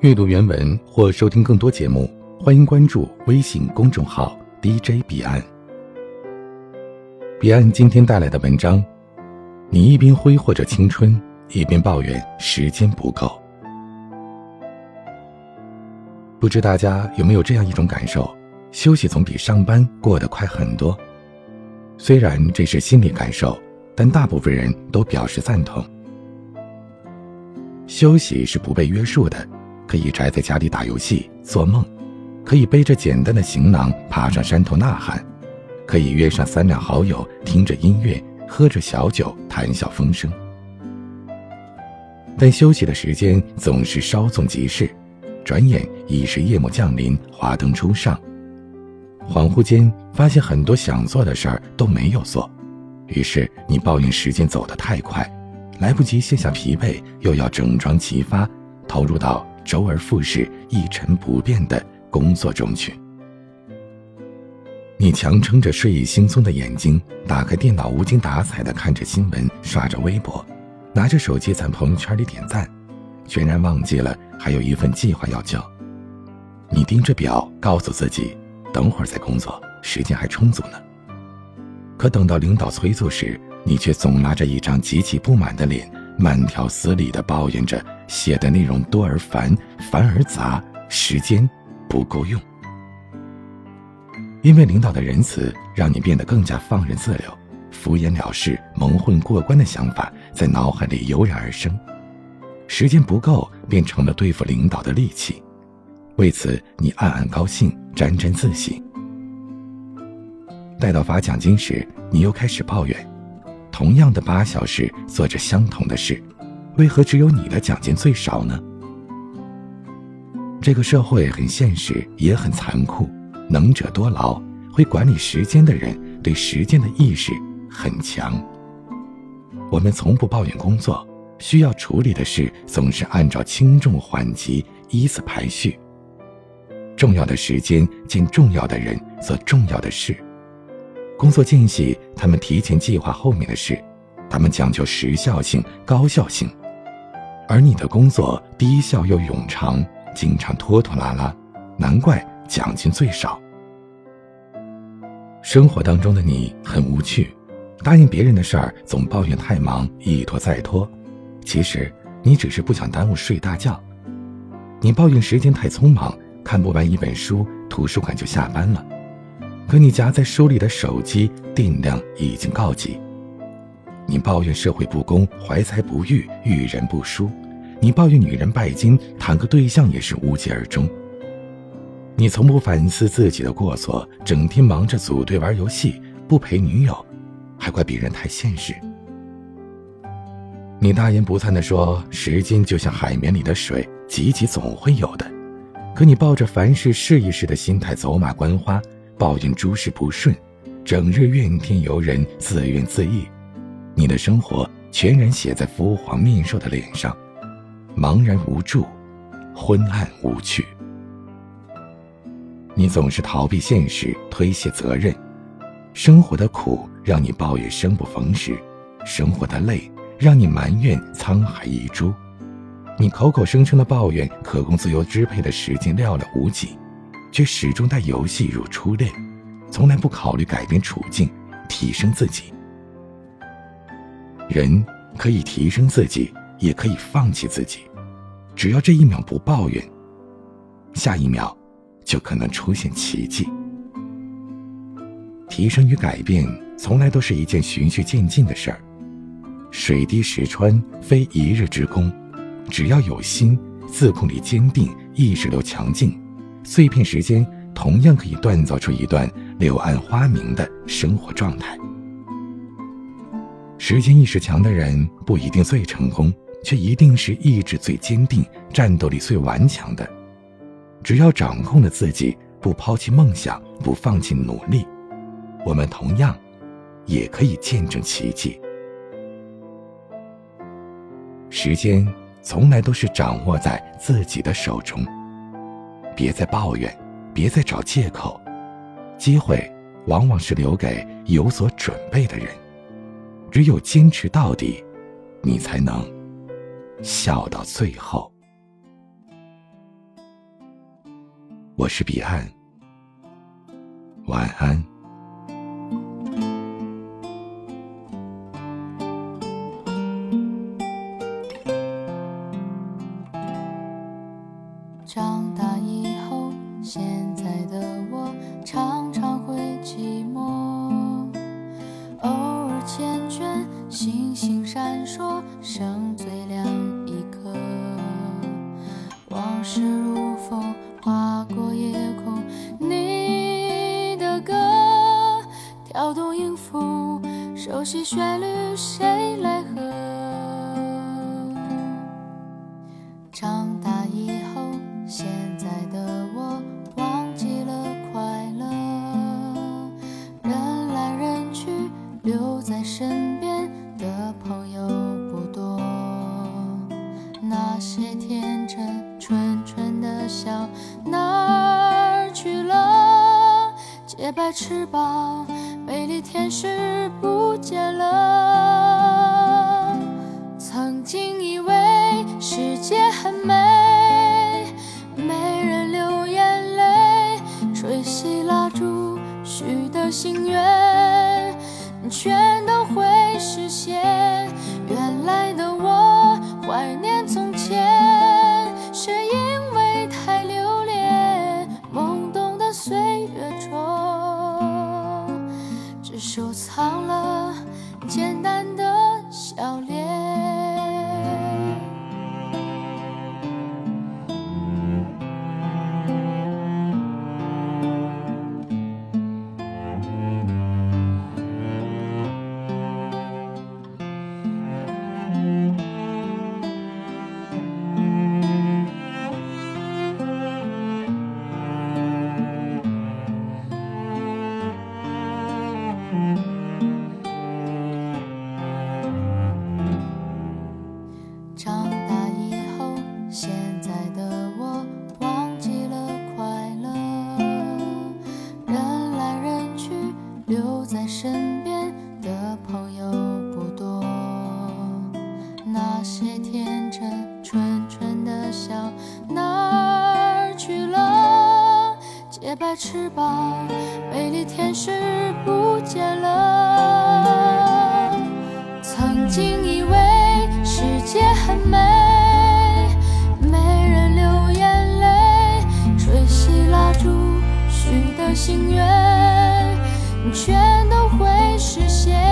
阅读原文或收听更多节目，欢迎关注微信公众号 DJ 彼岸。彼岸今天带来的文章：你一边挥霍着青春，一边抱怨时间不够。不知大家有没有这样一种感受：休息总比上班过得快很多。虽然这是心理感受，但大部分人都表示赞同。休息是不被约束的。可以宅在家里打游戏、做梦，可以背着简单的行囊爬上山头呐喊，可以约上三两好友，听着音乐，喝着小酒，谈笑风生。但休息的时间总是稍纵即逝，转眼已是夜幕降临，华灯初上。恍惚间发现很多想做的事儿都没有做，于是你抱怨时间走得太快，来不及卸下疲惫，又要整装齐发，投入到。周而复始、一成不变的工作中去。你强撑着睡意惺忪的眼睛，打开电脑，无精打采的看着新闻，刷着微博，拿着手机在朋友圈里点赞，全然忘记了还有一份计划要交。你盯着表，告诉自己，等会儿再工作，时间还充足呢。可等到领导催促时，你却总拉着一张极其不满的脸。慢条斯理地抱怨着写的内容多而烦，烦而杂，时间不够用。因为领导的仁慈，让你变得更加放任自流，敷衍了事、蒙混过关的想法在脑海里油然而生。时间不够，变成了对付领导的利器。为此，你暗暗高兴，沾沾自喜。待到发奖金时，你又开始抱怨。同样的八小时做着相同的事，为何只有你的奖金最少呢？这个社会很现实，也很残酷。能者多劳，会管理时间的人对时间的意识很强。我们从不抱怨工作，需要处理的事总是按照轻重缓急依次排序。重要的时间见重要的人，做重要的事。工作间隙，他们提前计划后面的事，他们讲究时效性、高效性，而你的工作低效又冗长，经常拖拖拉拉，难怪奖金最少。生活当中的你很无趣，答应别人的事儿总抱怨太忙，一拖再拖。其实你只是不想耽误睡大觉。你抱怨时间太匆忙，看不完一本书，图书馆就下班了。可你夹在书里的手机电量已经告急。你抱怨社会不公，怀才不遇，遇人不淑；你抱怨女人拜金，谈个对象也是无疾而终。你从不反思自己的过错，整天忙着组队玩游戏，不陪女友，还怪别人太现实。你大言不惭地说，时间就像海绵里的水，挤挤总会有的。可你抱着凡事试一试的心态，走马观花。抱怨诸事不顺，整日怨天尤人，自怨自艾，你的生活全然写在肤黄面瘦的脸上，茫然无助，昏暗无趣。你总是逃避现实，推卸责任，生活的苦让你抱怨生不逢时，生活的累让你埋怨沧海一珠。你口口声声的抱怨可供自由支配的时间寥寥无几。却始终待游戏如初恋，从来不考虑改变处境，提升自己。人可以提升自己，也可以放弃自己，只要这一秒不抱怨，下一秒就可能出现奇迹。提升与改变从来都是一件循序渐进的事儿，水滴石穿，非一日之功。只要有心，自控力坚定，意识流强劲。碎片时间同样可以锻造出一段柳暗花明的生活状态。时间意识强的人不一定最成功，却一定是意志最坚定、战斗力最顽强的。只要掌控了自己，不抛弃梦想，不放弃努力，我们同样也可以见证奇迹。时间从来都是掌握在自己的手中。别再抱怨，别再找借口，机会往往是留给有所准备的人。只有坚持到底，你才能笑到最后。我是彼岸，晚安。是如风划过夜空，你的歌跳动音符，熟悉旋律谁来洁白翅膀，美丽天使不见了。曾经以为世界很美，没人流眼泪，吹熄蜡烛许的心愿，全都会实现。现在的我忘记了快乐人来人去留在身边的朋友不多。那些天真纯纯的笑哪儿去了洁白翅膀美丽天使不见了。曾经以为世界很美心愿，全都会实现。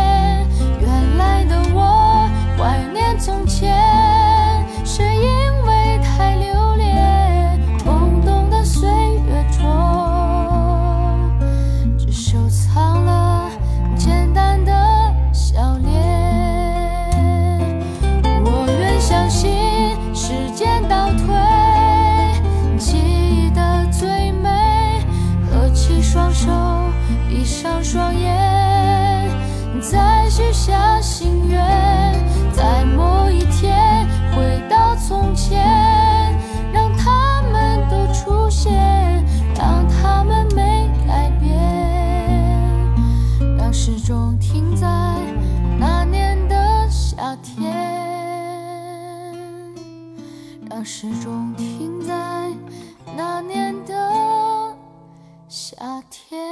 让时钟停在那年的夏天。